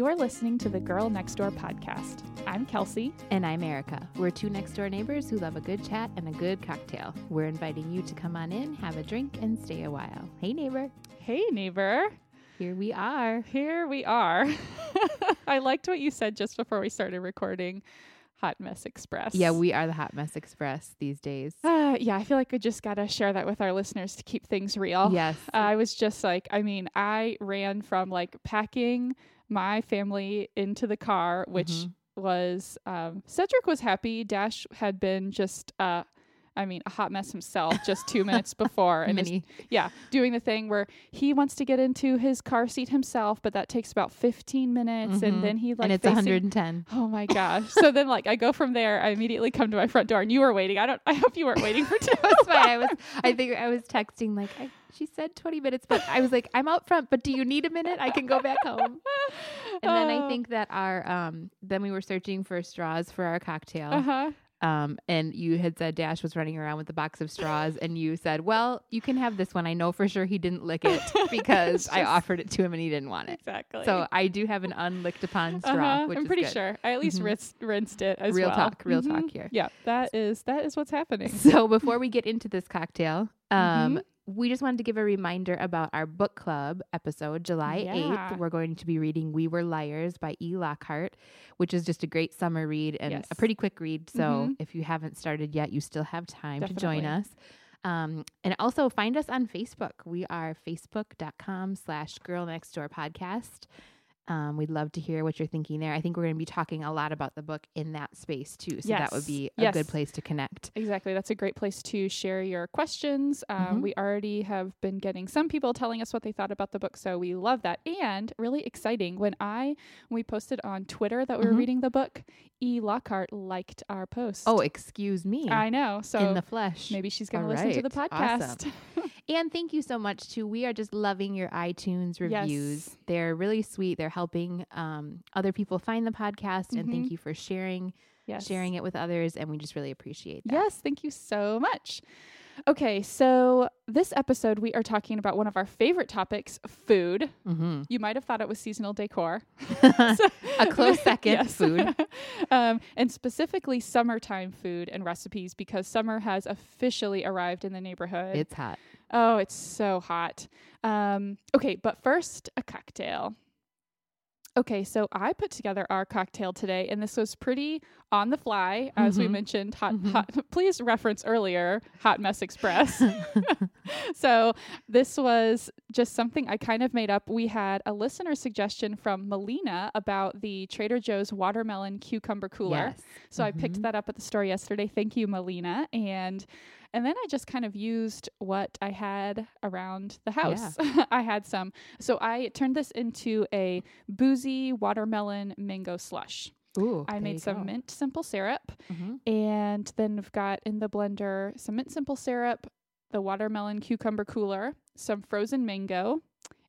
You're listening to the Girl Next Door podcast. I'm Kelsey. And I'm Erica. We're two next door neighbors who love a good chat and a good cocktail. We're inviting you to come on in, have a drink, and stay a while. Hey, neighbor. Hey, neighbor. Here we are. Here we are. I liked what you said just before we started recording Hot Mess Express. Yeah, we are the Hot Mess Express these days. Uh, yeah, I feel like we just got to share that with our listeners to keep things real. Yes. Uh, I was just like, I mean, I ran from like packing my family into the car, which Mhm. was um, Cedric was happy. Dash had been just, uh, I mean, a hot mess himself just two minutes before, and Mini. yeah, doing the thing where he wants to get into his car seat himself, but that takes about fifteen minutes, Mhm. and then he like and it's facing- 110. Oh my gosh! so then, like, I go from there. I immediately come to my front door, and you were waiting. I don't. I hope you weren't waiting for two. That's why I was. I think I was texting like I, she said 20 minutes, but I was like, I'm out front. But do you need a minute? I can go back home. And then I think that our um then we were searching for straws for our cocktail. Uh huh. Um and you had said Dash was running around with a box of straws and you said, "Well, you can have this one. I know for sure he didn't lick it because I offered it to him and he didn't want it." Exactly. So I do have an unlicked upon straw, Uh-huh. which I'm pretty good. sure. I at least Mhm. rinsed, rinsed it as Real well. talk, real Mhm. talk here. Yeah, that is that is what's happening. So before we get into this cocktail, um, Mhm. We just wanted to give a reminder about our book club episode, July Yeah. 8th. We're going to be reading We Were Liars by E. Lockhart, which is just a great summer read and Yes. a pretty quick read. So Mhm. if you haven't started yet, you still have time to join us. Um, and also find us on Facebook. We are facebook.com slash girl next door podcast. Um, we'd love to hear what you're thinking there. I think we're going to be talking a lot about the book in that space too. So that would be a Yes. good place to connect. Exactly. That's a great place to share your questions. Um, Mhm. We already have been getting some people telling us what they thought about the book, so we love that. And really exciting when I when we posted on Twitter that we were Mhm. reading the book, E. Lockhart liked our post. Oh, excuse me. I know. So in the flesh. maybe she's going to listen to the podcast. Awesome. And thank you so much too. We are just loving your iTunes reviews. Yes. They're really sweet. They're helping um, other people find the podcast, and Mhm. thank you for sharing yes. sharing it with others. And we just really appreciate that. Yes, thank you so much. Okay, so this episode we are talking about one of our favorite topics, food. hmm You might have thought it was seasonal decor. a close second, Yes. food. um, and specifically summertime food and recipes because summer has officially arrived in the neighborhood. It's hot. oh, it's so hot. Um, okay, but first, a cocktail. Okay, so I put together our cocktail today, and this was pretty on the fly, as we Mhm. mentioned. Hot, Mhm. hot. Please reference earlier, Hot Mess Express. so this was just something I kind of made up. We had a listener suggestion from Melina about the Trader Joe's watermelon cucumber cooler. Yes. So I picked Mhm. that up at the store yesterday. Thank you, Melina. And and then I just kind of used what I had around the house. I had some. So I turned this into a boozy watermelon mango slush. Ooh, I made some go. mint simple syrup Mhm. and then we've got in the blender some mint simple syrup, the watermelon cucumber cooler, some frozen mango,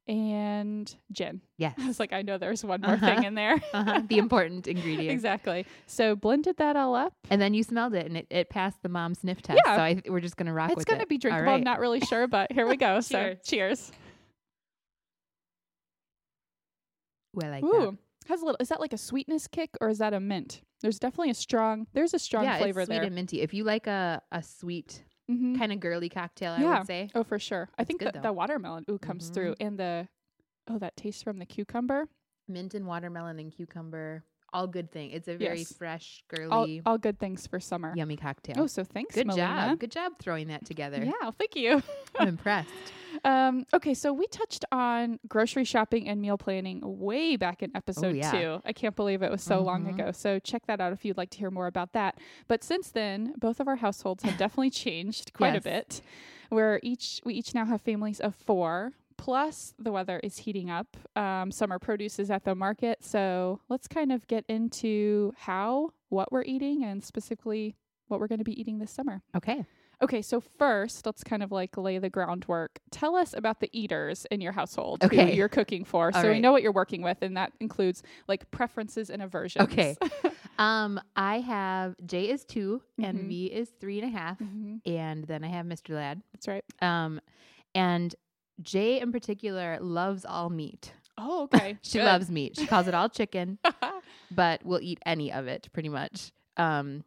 and gin. Yes. I was like, I know there's one more Uh-huh. thing in there. uh-huh. The important ingredient. exactly. So blended that all up. And then you smelled it, and it, it passed the mom sniff test. Yeah. So I, we're just gonna rock it. it's going to it. be drinkable. I'm not really sure, but here we go. so Cheers. Well, I like Ooh, has a little. Is that like a sweetness kick or is that a mint? There's definitely a strong. There's a strong yeah, flavor it's sweet there. and minty. If you like a, a sweet Mhm. kind of girly cocktail, I Yeah. would say. Oh, for sure. I think good, that the watermelon ooh comes Mhm. through, and the oh that taste from the cucumber. Mint and watermelon and cucumber, all good thing. It's a very Yes. fresh, girly, all good things for summer. yummy cocktail. Oh, so thanks, good Melina. job. Good job throwing that together. Yeah, thank you. I'm impressed. Um, okay, so we touched on grocery shopping and meal planning way back in episode Oh, yeah. two. I can't believe it was so long Mhm. ago. So check that out if you'd like to hear more about that. But since then, both of our households have definitely changed quite Yes. a bit. Where each we each now have families of four. Plus, the weather is heating up. Um, summer produce is at the market. So let's kind of get into how, what we're eating, and specifically what we're going to be eating this summer. Okay. Okay, so first, let's kind of like lay the groundwork. Tell us about the eaters in your household who Okay. you're cooking for. All so we know what you're working with, and that includes like preferences and aversions. Okay. Um, I have Jay is 2 and Mhm. V is three and a half, hmm and then I have Mr. Lad. That's right. Um, and Jay in particular loves all meat. Oh, okay. she Good. loves meat. She calls it all chicken, but will eat any of it pretty much. Um,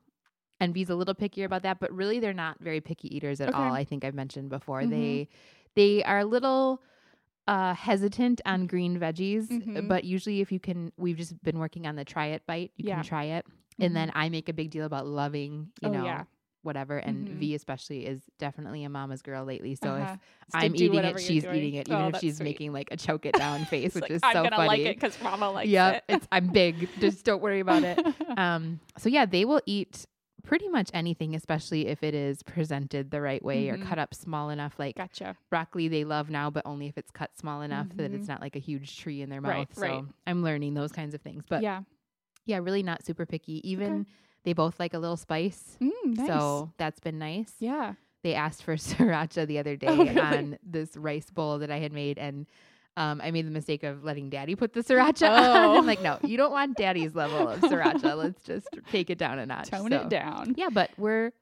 and V's a little pickier about that, but really they're not very picky eaters at Okay. all. I think I've mentioned before. Mhm. They they are a little uh, hesitant on green veggies, Mhm. but usually if you can, we've just been working on the try it bite. You Yeah. can try it, Mhm. and then I make a big deal about loving, you oh, know, yeah. Whatever. And Mhm. V especially is definitely a mama's girl lately. So Uh-huh. if I'm eating it, she's doing. eating it, Oh, even if she's sweet. making like a choke it down face, which like, is I'm so gonna funny. like it because Mama likes Yep, it. it's I'm big. Just don't worry about it. Um, so yeah, they will eat pretty much anything, especially if it is presented the right way Mhm. or cut up small enough. Like gotcha. broccoli, they love now, but only if it's cut small enough that Mhm. it's not like a huge tree in their mouth. Right. So right. I'm learning those kinds of things. But yeah, yeah. really not super picky. Even they both like a little spice. Mm, nice. So that's been nice. yeah. They asked for sriracha the other day Oh, really? on this rice bowl that I had made and um, I made the mistake of letting daddy put the sriracha Oh. on. I'm like, no, you don't want daddy's level of sriracha. Let's just take it down a notch. Tone So, it down. Yeah, but we're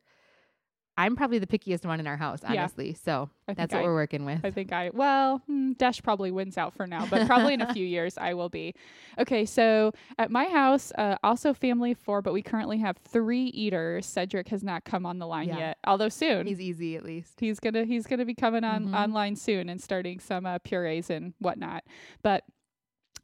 I'm probably the pickiest one in our house, Yeah. honestly. So I that's what I- we're working with. I think I, well, hmm, Dash probably wins out for now, but probably in a few years I will be. Okay, so at my house, uh, also family of four, but we currently have three eaters. Cedric has not come on the line Yeah. yet, although soon. He's easy at least. he's gonna he's gonna be coming on Mhm. online soon and starting some uh, purees and whatnot. But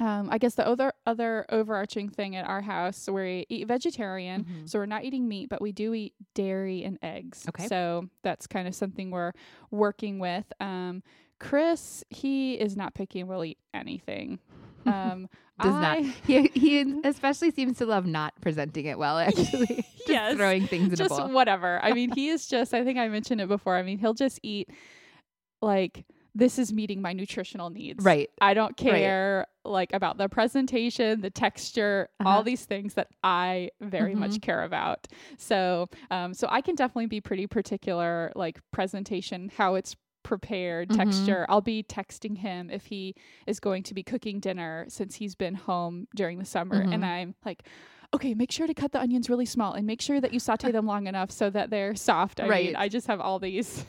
um, I guess the other other overarching thing at our house, we eat vegetarian, Mhm. so we're not eating meat, but we do eat dairy and eggs. Okay. So that's kind of something we're working with. Um, Chris, he is not picky and will eat anything. Um, Does I, not. He he especially seems to love not presenting it well. Actually, just Yes. throwing things in a just bowl. whatever. I mean, he is just. I think I mentioned it before. I mean, he'll just eat like this is meeting my nutritional needs. Right. I don't Right. Like about the presentation, the texture, Uh-huh. all these things that I very much Mhm. care about. So, um, so I can definitely be pretty particular, like presentation, how it's prepared, Mhm. texture. I'll be texting him if he is going to be cooking dinner since he's been home during the summer, Mhm. and I'm like. Okay, make sure to cut the onions really small and make sure that you saute them long enough so that they're soft. I Right. mean, I just have all these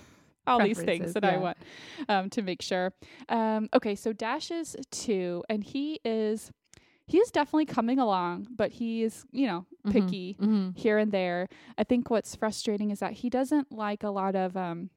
all these things that I want um, to make sure. Um, okay, so Dash is two, and he is he is definitely coming along, but he is you know Mhm. picky Mhm. here and there. I think what's frustrating is that he doesn't like a lot of um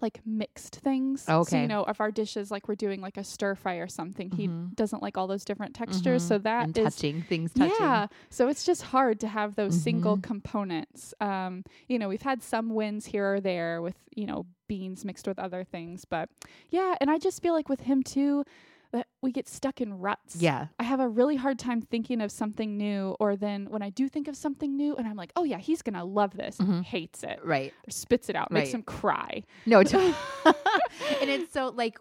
like mixed things. So Okay. you know, if our dishes like we're doing like a stir fry or something, he Mhm. doesn't like all those different textures. So Mhm. that and is touching things touching. yeah. So it's just hard to have those single Mhm. components. Um, you know, we've had some wins here or there with, you know, beans mixed with other things, but yeah, and I just feel like with him too that we get stuck in ruts. Yeah. I have a really hard time thinking of something new or then when I do think of something new and I'm like, "Oh yeah, he's going to love this." Mhm. Hates it. Right. Or spits it out, makes him cry. No. To- and it's so like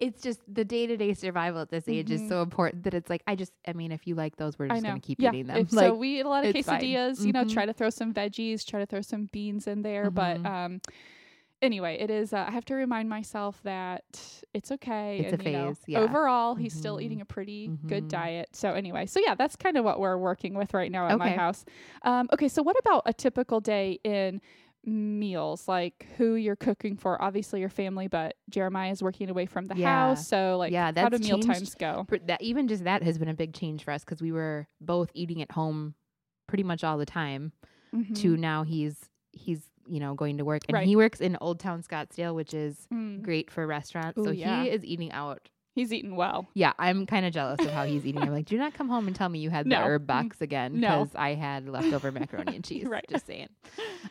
it's just the day to day survival at this age Mhm. is so important that it's like I just I mean if you like those we're just gonna keep yeah. eating them. If- like so we eat a lot of it's fine. quesadillas, you know, Mhm. try to throw some veggies, try to throw some beans in there. But Mhm. um, anyway, it is, uh, I have to remind myself that it's okay. It's a and, know, phase, yeah. Overall, he's still Mhm. eating a pretty good Mhm. diet. So anyway, so yeah, that's kind of what we're working with right now at my house. Um, okay, so what about a typical day in meals like who you're cooking for obviously your family but jeremiah is working away from the Yeah. house so like Yeah, how do meal times go that even just that has been a big change for us because we were both eating at home pretty much all the time Mhm. to now he's he's you know going to work and Right. he works in old town scottsdale which is Mm. great for restaurants Ooh, so yeah. he is eating out he's eating well yeah i'm kind of jealous of how he's eating i'm like do not come home and tell me you had No. the herb box again No. because i had leftover macaroni and cheese Right. just saying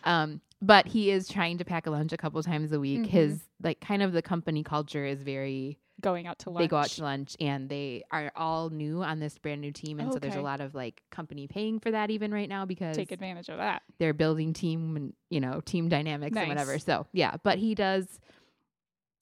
um but he is trying to pack a lunch a couple times a week Mhm. his like kind of the company culture is very going out to lunch they go out to lunch and they are all new on this brand new team. And so there's a lot of like company paying for that even right now because take advantage of that. they're building team and you know team dynamics and whatever. So yeah. But he does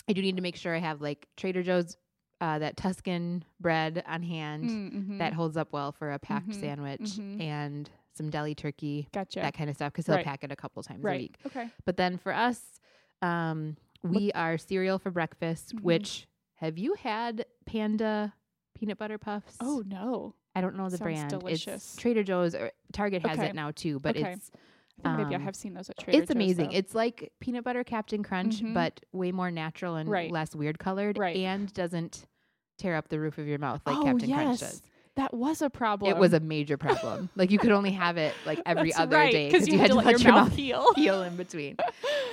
i do need to make sure i have like trader joe's uh, that tuscan bread on hand Mm-hmm. that holds up well for a packed Mhm, sandwich mhm. and some deli turkey gotcha. that kind of stuff because he'll Right. pack it a couple times a week. Okay. But then for us um we are cereal for breakfast Mhm. which have you had panda peanut butter puffs oh no I don't know the Sounds brand. delicious. It's Trader Joe's or Target has Okay. it now too, but Okay. it's I think maybe I Um, have seen those at Trader Joe's. it's Joe's, amazing. though. It's like peanut butter Captain Crunch, Mhm. but way more natural and Right. less weird colored, Right. and doesn't tear up the roof of your mouth like oh, Captain yes. Crunch does. That was a problem. It was a major problem. like you could only have it like every That's other right, day because you, had had to let let your mouth heal. heal in between.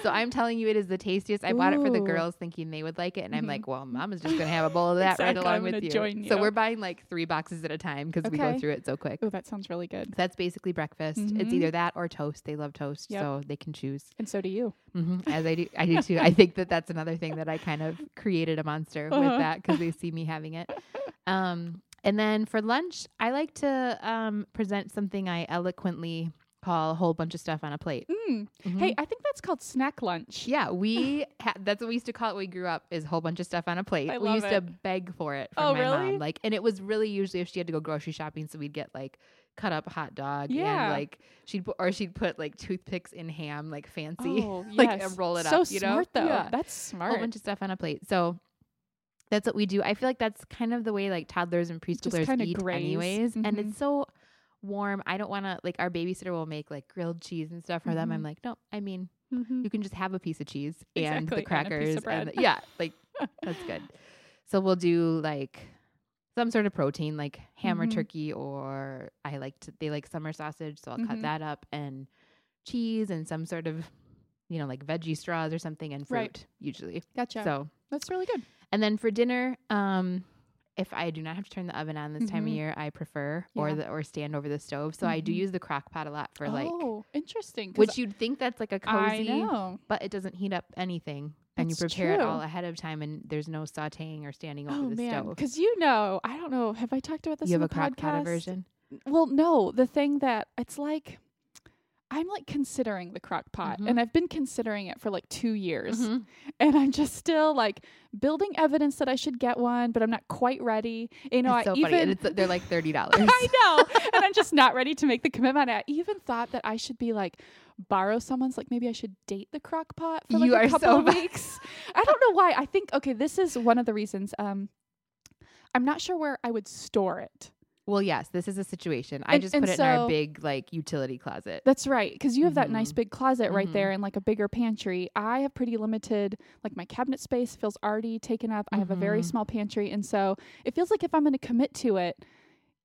So I'm telling you, it is the tastiest. I bought it for the girls, thinking they would like it, and I'm Mhm. like, well, mom is just gonna have a bowl of that right along I'm with gonna you. So we're buying like three boxes at a time because we go through it so quick. Oh, that sounds really good. So that's basically breakfast. It's Mhm. either that or toast. They love toast, Yep. so they can choose. And so do you. hmm As I do, I do too. I think that that's another thing that I kind of created a monster Uh-huh. with that because they see me having it. Um, and then for lunch, I like to um, present something I eloquently call a whole bunch of stuff on a plate. Mm. Mhm. Hey, I think that's called snack lunch. Yeah, we ha- that's what we used to call it when we grew up is a whole bunch of stuff on a plate. I we used to beg for it from Oh, my really? mom. Like and it was really usually if she had to go grocery shopping, so we'd get like cut up hot dog Yeah. and like she'd put or she'd put like toothpicks in ham like fancy. Oh, like, yes. roll it so up, you know? smart though. Yeah. That's smart A whole bunch of stuff on a plate. So that's what we do. I feel like that's kind of the way like toddlers and preschoolers eat graze. anyways. And Mhm. it's so warm. I don't want to like our babysitter will make like grilled cheese and stuff for them. I'm Mhm. like, no, I mean, Mhm. you can just have a piece of cheese and Exactly, and the crackers of bread. the- yeah, like that's good. So we'll do like some sort of protein, like ham or Mhm. turkey, or I like to they like summer sausage, so I'll cut Mhm. that up and cheese and some sort of you know like veggie straws or something and fruit Right. usually. Gotcha. So that's really good. And then for dinner, um, if I do not have to turn the oven on this time of Mhm. year, I prefer or the or stand over the stove. So I do Mhm. use the crock pot a lot for like oh, interesting. which you'd think that's like a cozy know. but it doesn't heat up anything. And you prepare it all ahead of time, and there's no sautéing or standing over Oh the man, stove. because you know, I don't know. Have I talked about this You in have a the crock pot podcast? version. Well, no. The thing that it's like, I'm like considering the crock pot, Mhm. and I've been considering it for like two years, Mhm. and I'm just still like building evidence that I should get one, but I'm not quite ready. You know, it's so I even and it's, they're like thirty dollars. I know. and I'm just not ready to make the commitment. I even thought that I should be like borrow someone's like maybe I should date the crock pot for like You a couple so of weeks. I don't know why. I think okay, this is one of the reasons. Um I'm not sure where I would store it. Well, yes, this is a situation. I And- just and put it in our big like utility closet. That's right, because you have that nice Mhm. big closet right Mhm. there and like a bigger pantry. I have pretty limited, like my cabinet space feels already taken up. I have a very Mhm. small pantry, and so it feels like if I'm going to commit to it,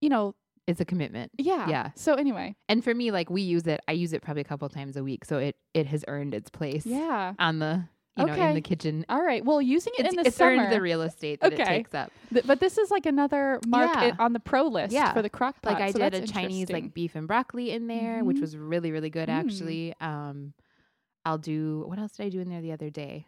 you know, It's a commitment. yeah, Yeah. So anyway, And for me, like we use it. I use it probably a couple times a week, so it it has earned its place. yeah. On the you know in the kitchen. All right. Well, using it It's, in the it's summer, earned the real estate that it takes up. th- but this is like another mark Yeah. on the pro list Yeah. for the crock pot. like I so did a Chinese like beef and broccoli in there, which Mhm. was really really good Mm. actually. Um, I'll do what else did I do in there the other day?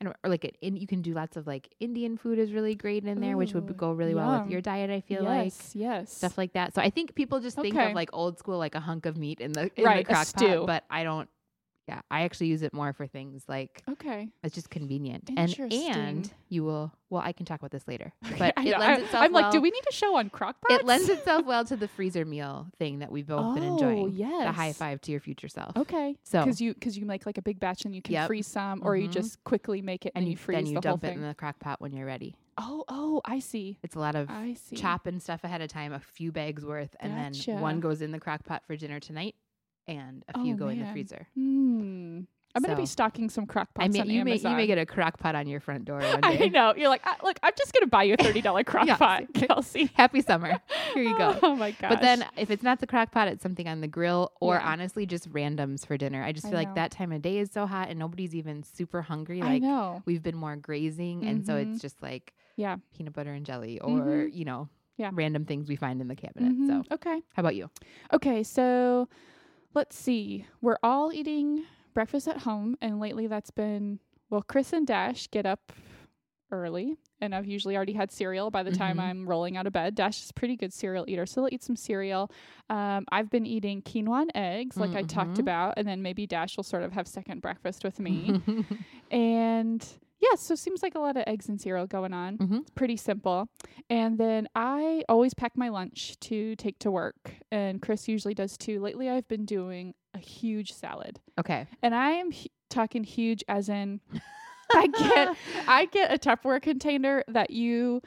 I don't or like it. In, you can do lots of like Indian food is really great in there, which would go really well with your diet. I feel like yes, yes. stuff like that. So I think people just think of like old school, like a hunk of meat in the in Right, the crock pot, but I don't. Yeah, I actually use it more for things like okay. it's just convenient, and and you will. Well, I can talk about this later, but it know, lends I, itself. I'm like, do well- we need a show on crock pots? It lends itself well to the freezer meal thing that we've both been Oh, enjoying. yes. The high five to your future self. Okay. So Because you because you make like a big batch and you can Yep. freeze some, or you Mhm. just quickly make it and, and you freeze then you the dump it thing. in the crock pot when you're ready. oh, oh, I see. It's a lot of I see. chopping stuff ahead of time, a few bags worth, and then one goes in the crock pot for dinner tonight, and a few Oh, go in the freezer. Hmm. I'm gonna be stocking some crock pots I mean, you may you may get a crock pot on your front door one day. I know. You're like, I, look, I'm just gonna buy you a thirty dollar crock pot, Kelsey. Happy summer. Here you go. Oh my gosh. But then, if it's not the crock pot, it's something on the grill, or Yeah. honestly, just randoms for dinner. I just I feel like that time of day is so hot, and nobody's even super hungry. I Like know. we've been more grazing, and so Mhm. it's just like Yeah. peanut butter and jelly, or Mhm. you know, Yeah. random things we find in the cabinet. Mhm. So, okay. how about you? Okay, so let's see. We're all eating breakfast at home, and lately that's been well, Chris and Dash get up early, and I've usually already had cereal by the time Mhm. I'm rolling out of bed. Dash is a pretty good cereal eater, so they'll eat some cereal. Um, I've been eating quinoa and eggs, like I talked Mhm. about, and then maybe Dash will sort of have second breakfast with me. and yeah, so seems like a lot of eggs and cereal going on. Mhm. It's pretty simple. And then I always pack my lunch to take to work, and Chris usually does too. Lately, I've been doing a huge salad, okay. and I am hu- talking huge as in I get I get a Tupperware container that you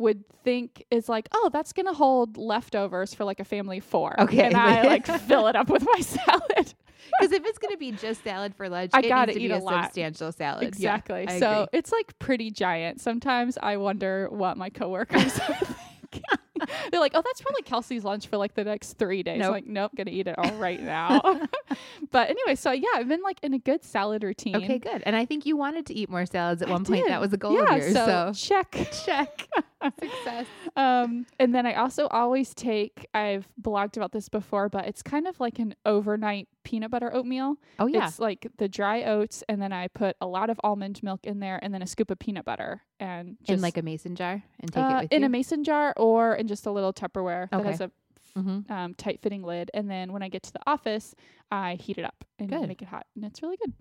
would think is like, oh, that's gonna hold leftovers for like a family of four. Okay. and I like fill it up with my salad. Because if it's to be just salad for lunch, I it gotta needs to eat be a a, lot. substantial salad. Exactly. I so agree. it's like pretty giant. Sometimes I wonder what my coworkers are thinking. They're like, oh, that's probably Kelsey's lunch for like the next three days. Nope. I'm like, nope, gonna eat it all right now. but anyway, so yeah, I've been like in a good salad routine. Okay, good. And I think you wanted to eat more salads at I one point. That was a goal yeah, of yours. So, So, check. check. Success. Um, and then I also always take, I've blogged about this before, but it's kind of like an overnight peanut butter oatmeal. Oh, yeah. It's like the dry oats, and then I put a lot of almond milk in there, and then a scoop of peanut butter, and just in like a mason jar and take uh, it with in you. a mason jar or in just a little Tupperware that has a mm-hmm. um, tight fitting lid. And then when I get to the office, I heat it up and Good. make it hot, and it's really good.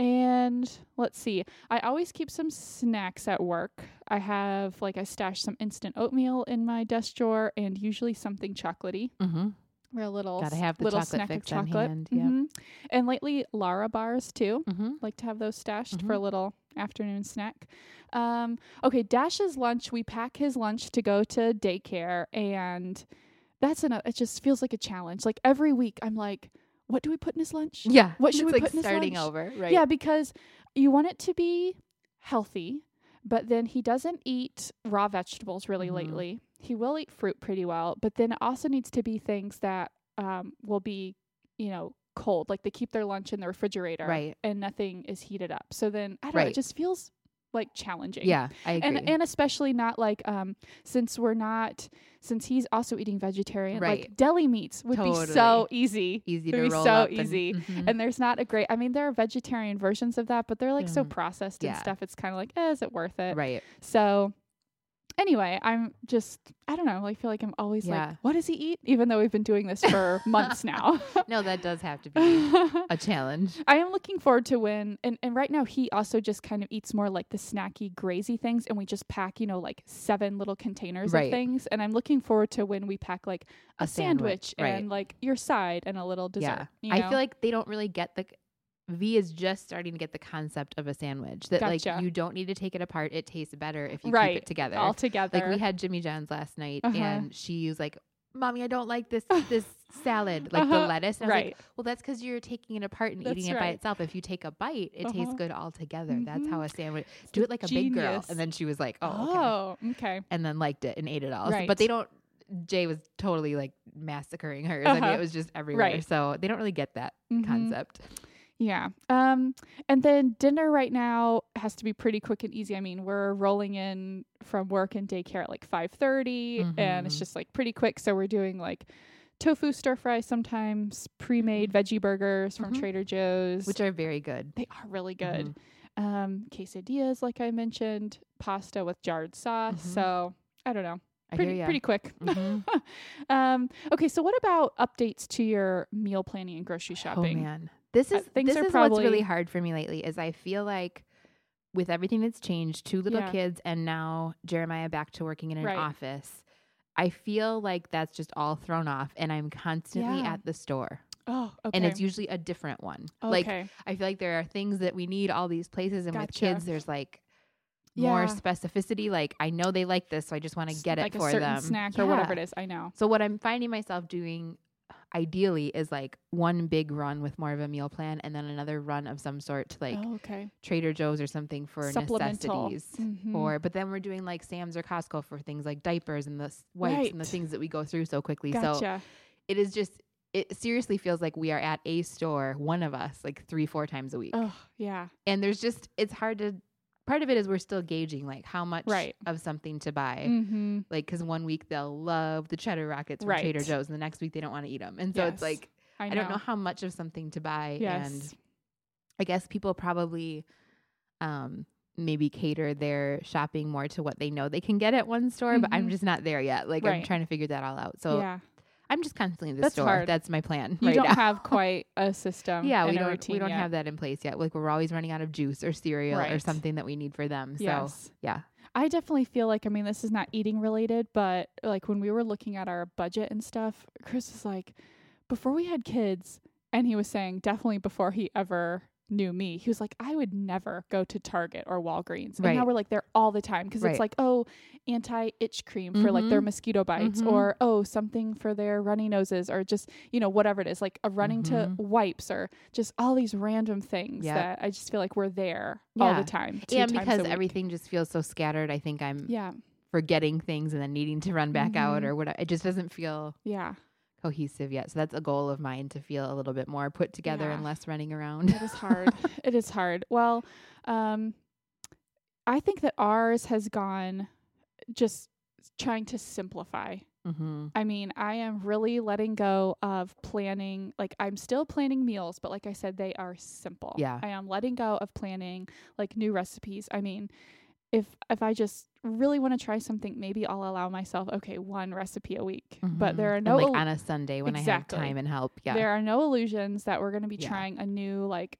And let's see, I always keep some snacks at work. I have like I stash some instant oatmeal in my desk drawer, and usually something chocolatey. Mm-hmm. Or a little Gotta have the little chocolate snack of chocolate. hand, yep. Mhm. And lately, Larabars too Mm-hmm. like to have those stashed Mhm. for a little afternoon snack. Um, okay, Dash's lunch. We pack his lunch to go to daycare, and that's an. It just feels like a challenge. Like every week, I'm like, what do we put in his lunch? Yeah. What should we like put in his lunch? starting over, right? Yeah, because you want it to be healthy, but then he doesn't eat raw vegetables really Mhm. lately. He will eat fruit pretty well, but then it also needs to be things that um, will be, you know, cold. Like they keep their lunch in the refrigerator, Right. And nothing is heated up. So then I don't know. It just feels like challenging. Yeah, I agree. And, and especially not like um since we're not since he's also eating vegetarian like Right. deli meats would be so easy Easy to be roll so up easy. And, mhm. and there's not a great i mean there are vegetarian versions of that but they're like so Mhm. processed Yeah. and stuff it's kind of like eh, is it worth it right. so anyway i'm just i don't know i feel like i'm always Yeah. like what does he eat even though we've been doing this for months now No, that does have to be a challenge. I am looking forward to when and, and right now he also just kind of eats more like the snacky grazy things and we just pack you know like seven little containers Right. of things and i'm looking forward to when we pack like a, A sandwich, sandwich, right. and like your side and a little dessert yeah. you I feel like they don't really get the V is just starting to get the concept of a sandwich that Gotcha. like you don't need to take it apart. It tastes better if you right keep it together. all together like we had Jimmy John's last night Uh-huh. and she was like, "Mommy, I don't like this this salad, like the Uh-huh. lettuce." And I was right like, "Well, that's because you're taking it apart and That's eating it by itself. If you take a bite, it tastes Uh-huh. good all together. That's how Mhm. a sandwich. Do it like a big girl." And then she was like, "Oh, okay." oh okay and then liked it and ate it all. So- but they don't. Jay was totally like massacring hers. I mean, Uh-huh. it was just everywhere. Right. So they don't really get that Mhm. concept. Yeah. Um and then dinner right now has to be pretty quick and easy. I mean, we're rolling in from work and daycare at like 5:30 and it's Mhm. just like pretty quick, so we're doing like tofu stir fry sometimes, pre-made veggie burgers from Mhm. Trader Joe's. which are very good. they are really good. Mhm. Um quesadillas like I mentioned, pasta with jarred sauce. Mhm. So, I don't know. Pretty hear pretty quick. Um okay, so what about updates to your meal planning and grocery shopping? Oh shopping? man, this Uh, is things this is what's really hard for me lately. Is I feel like with everything that's changed, two little Yeah. kids, and now Jeremiah back to working in an Right. office. I feel like that's just all thrown off, and I'm constantly Yeah. at the store, Oh, okay. and it's usually a different one. Like. I feel like there are things that we need all these places, and with kids, there's like more specificity. Like I know they like this, so I just want to get it like for a certain them. snack or whatever it is. I know. So what I'm finding myself doing ideally is like one big run with more of a meal plan and then another run of some sort to like oh, okay. Trader Joe's or something for necessities. Mhm. Or but then we're doing like Sam's or Costco for things like diapers and the wipes and the things that we go through so quickly. So it is just it seriously feels like we are at a store, one of us, like three, four times a week. oh, yeah. And there's just it's hard to part of it is we're still gauging like how much Right. of something to buy. Mm-hmm. Like, because one week they'll love the cheddar rockets from Trader Joe's, and the next week they don't want to eat them. And so Yes. it's like, I, I, don't know how much of something to buy. Yes. And I guess people probably um, maybe cater their shopping more to what they know they can get at one store, but I'm Mhm. just not there yet. Like, I'm trying to figure that all out. So yeah. I'm just constantly in the That's store. hard. That's my plan. You right don't now. have quite a system. yeah, we don't. We don't yet. have that in place yet. Like we're always running out of juice or cereal or something that we need for them. So Yes. yeah, I definitely feel like I mean this is not eating related, but like when we were looking at our budget and stuff, Chris was like, before we had kids, and he was saying definitely before he ever knew me, he was like, I would never go to Target or Walgreens. And Right. now we're like there all the time because Right. it's like, oh, anti itch cream for like their Mhm. mosquito bites Mhm. or oh, something for their runny noses or just, you know, whatever it is, like a running to Mhm. wipes or just all these random things Yep. that I just feel like we're there all the time. and because everything just feels so scattered, I think I'm Yeah. forgetting things and then needing to run back out Mhm. or whatever. It just doesn't feel Yeah. Cohesive yet. So that's a goal of mine to feel a little bit more put together Yeah. and less running around. It is hard. it is hard. Well, um, I think that ours has gone just trying to simplify. mm-hmm. I mean, I am really letting go of planning. Like, I'm still planning meals, but like I said, they are simple. Yeah. I am letting go of planning like new recipes. I mean, if if I just really want to try something, maybe I'll allow myself okay one recipe a week. But Mhm. there are And, no like il- on a Sunday when Exactly. I have time and help. Yeah. there are no illusions that we're going to be Yeah. trying a new like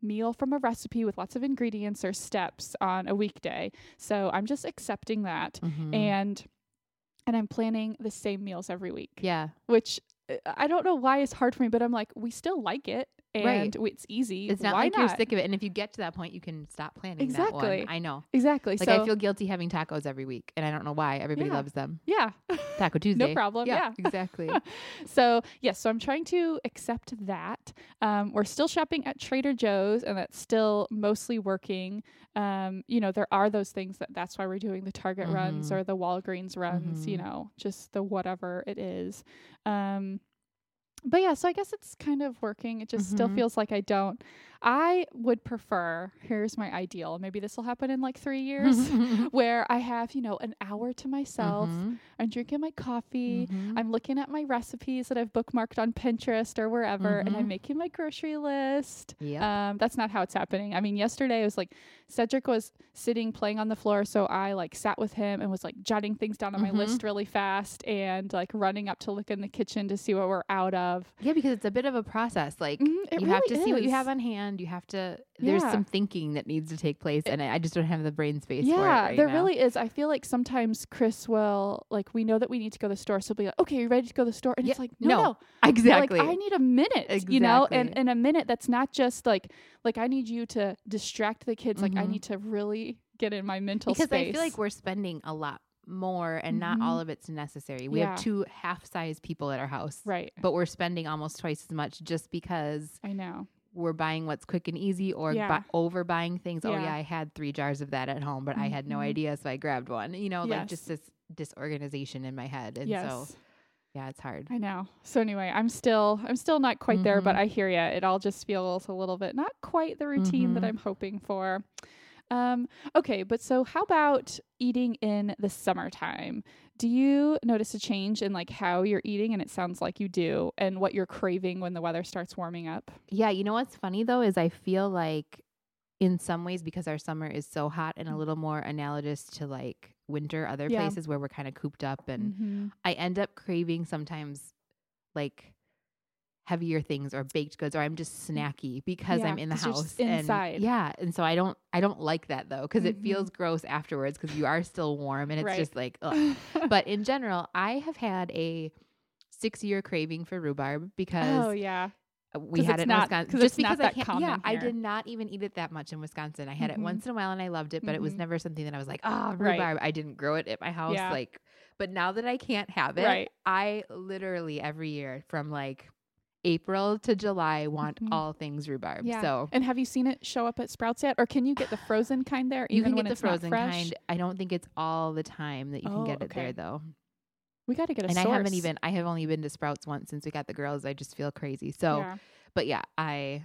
meal from a recipe with lots of ingredients or steps on a weekday. So I'm just accepting that Mhm. and and I'm planning the same meals every week. yeah. Which uh, I don't know why it's hard for me, but I'm like we still like it and Right. it's easy. It's not why like not? you're sick of it. And if you get to that point, you can stop planning that Exactly. one. I know. Exactly. Like so I feel guilty having tacos every week, and I don't know why. Everybody Yeah. loves them. yeah. Taco Tuesday. No problem, yeah. exactly. so yes, so I'm trying to accept that. Um, we're still shopping at Trader Joe's, and that's still mostly working. Um, you know, there are those things that that's why we're doing the Target runs Mhm. or the Walgreens runs. You Mhm. know, just the whatever it is. Um, but yeah, so I guess it's kind of working. It just still Mhm. feels like I don't. I would prefer. Here's my ideal. Maybe this will happen in like three years, where I have you know an hour to myself. Mhm. I'm drinking my coffee. Mhm. I'm looking at my recipes that I've bookmarked on Pinterest or wherever, and I'm Mhm. making my grocery list. Yep. Um, that's not how it's happening. I mean, yesterday it was like Cedric was sitting playing on the floor, so I like sat with him and was like jotting things down on my list really fast and like running up to look in the kitchen to see what we're out of. yeah, because it's a bit of a process. Like Mhm, it you have to really see what you have on hand. You have to. There's Yeah. some thinking that needs to take place, and I I just don't have the brain space for it. Yeah, right there now. really is. I feel like sometimes Chris will like we know that we need to go to the store, so he'll be like, "Okay, you ready to go to the store?" And Yeah, it's like, "No, no, no, exactly. Like, I need a minute, you know, and Exactly. in a minute that's not just like like I need you to distract the kids. Like I Mhm. need to really get in my mental space. because space. I feel like we're spending a lot more, and not all Mhm. of it's necessary. We Yeah. have two half-size people at our house, right. but we're spending almost twice as much just because I know. We're buying what's quick and easy or Yeah. bu- over buying things. Oh Yeah. yeah, I had three jars of that at home, but I had no Mhm. idea, so I grabbed one. You know, like just this disorganization in my head, and yes, so yeah, it's hard. I know. So anyway, I'm still I'm still not quite there, but Mhm. I hear you. It all just feels a little bit not quite the routine that Mhm. I'm hoping for. Um, okay, but so how about eating in the summertime? Do you notice a change in like how you're eating? And it sounds like you do, and what you're craving when the weather starts warming up. Yeah, you know what's funny though is I feel like in some ways because our summer is so hot and a Mm. little more analogous to like winter other Yeah. places where we're kind of cooped up and Mm-hmm. I end up craving sometimes like heavier things or baked goods or I'm just snacky because Mm. Yeah, I'm in the house inside. and yeah and so I don't I don't like that though because Mhm. it feels gross afterwards because you are still warm and it's Right. just like ugh. but in general I have had a 6 year craving for rhubarb because oh yeah, we had it in not- Wisconsin 'cause just because I can't. Yeah, I did not even eat it that much in Wisconsin. I had Mhm. it once in a while and I loved it, but it was Mhm. never something that I was like, Right. rhubarb. I didn't grow it at my house. Yeah. Like, but now that I can't have it, Right. I literally every year from like April to July want Mhm. all things rhubarb. Yeah. So And have you seen it show up at Sprouts yet, or can you get the frozen kind there? you can get the frozen kind. I don't think it's all the time that you Oh, can get it okay. there though. We got to get a and source. I haven't even I have only been to Sprouts once since we got the girls. I just feel crazy. So Yeah. but yeah, I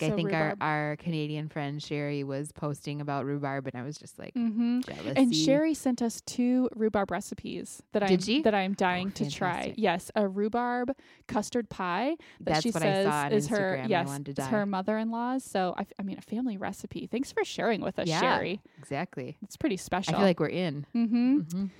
like I think rhubarb. our our Canadian friend Sherry was posting about rhubarb and I was just like Mm-hmm. And Sherry sent us two rhubarb recipes that Did I'm she? that I'm dying Oh, to try. Yes, a rhubarb custard pie that That's she what says I saw on is Instagram. her yes, it's her mother-in-law's. So I, f- I mean, a family recipe. Thanks for sharing with us, Yeah. Sherry. Exactly. It's pretty special. I feel like we're in. mm-hmm. Mhm.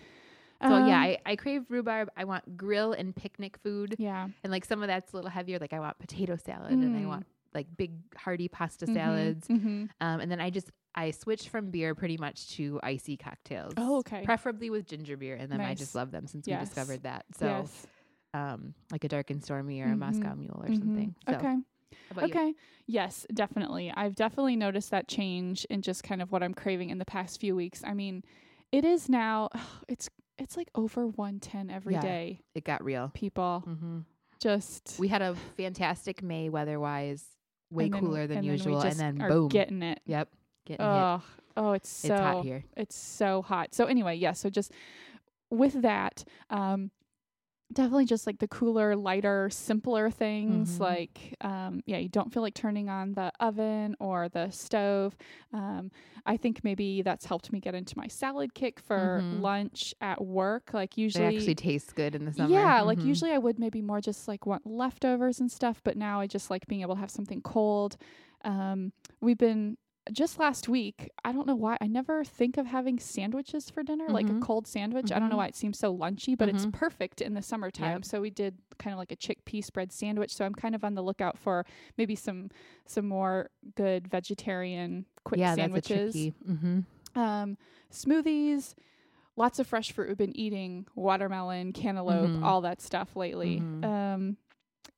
So yeah, Um, I, I crave rhubarb. I want grill and picnic food. yeah. And like some of that's a little heavier. Like I want potato salad and I Mm. want like big hearty pasta Mhm, salads. mhm. Um, and then I just I switch from beer pretty much to icy cocktails. Oh, okay. Preferably with ginger beer, and then I just love them since Yes. we discovered that. So yes. um, like a dark and stormy or a Mhm, Moscow Mule or mhm. something. So Okay. About you? Okay. Yes, definitely. I've definitely noticed that change in just kind of what I'm craving in the past few weeks. I mean, it is now it's it's like over 110 every day. Yeah. It got real. People Mm-hmm. just We had a fantastic May weather-wise, way and then- cooler than and then usual, and then boom. getting it. yep, getting hit. Oh, oh, it's so It's hot here. it's so hot. So anyway, yeah, so just with that, um definitely just like the cooler, lighter, simpler things Mhm. like um yeah, you don't feel like turning on the oven or the stove. Um I think maybe that's helped me get into my salad kick for Mhm. lunch at work. Like They usually actually tastes good in the summer. yeah, like Mhm. usually I would maybe more just like want leftovers and stuff, but now I just like being able to have something cold. Um, we've been just last week. I don't know why I never think of having sandwiches for dinner, like a Mhm. cold sandwich. I don't know Mhm. why it seems so lunchy, but it's Mhm. perfect in the summertime. Yep. So we did kind of like a chickpea spread sandwich. So I'm kind of on the lookout for maybe some some more good vegetarian quick yeah, sandwiches that's a tricky. Mm-hmm. um, smoothies, lots of fresh fruit. We've been eating watermelon, cantaloupe, all that stuff lately. Um,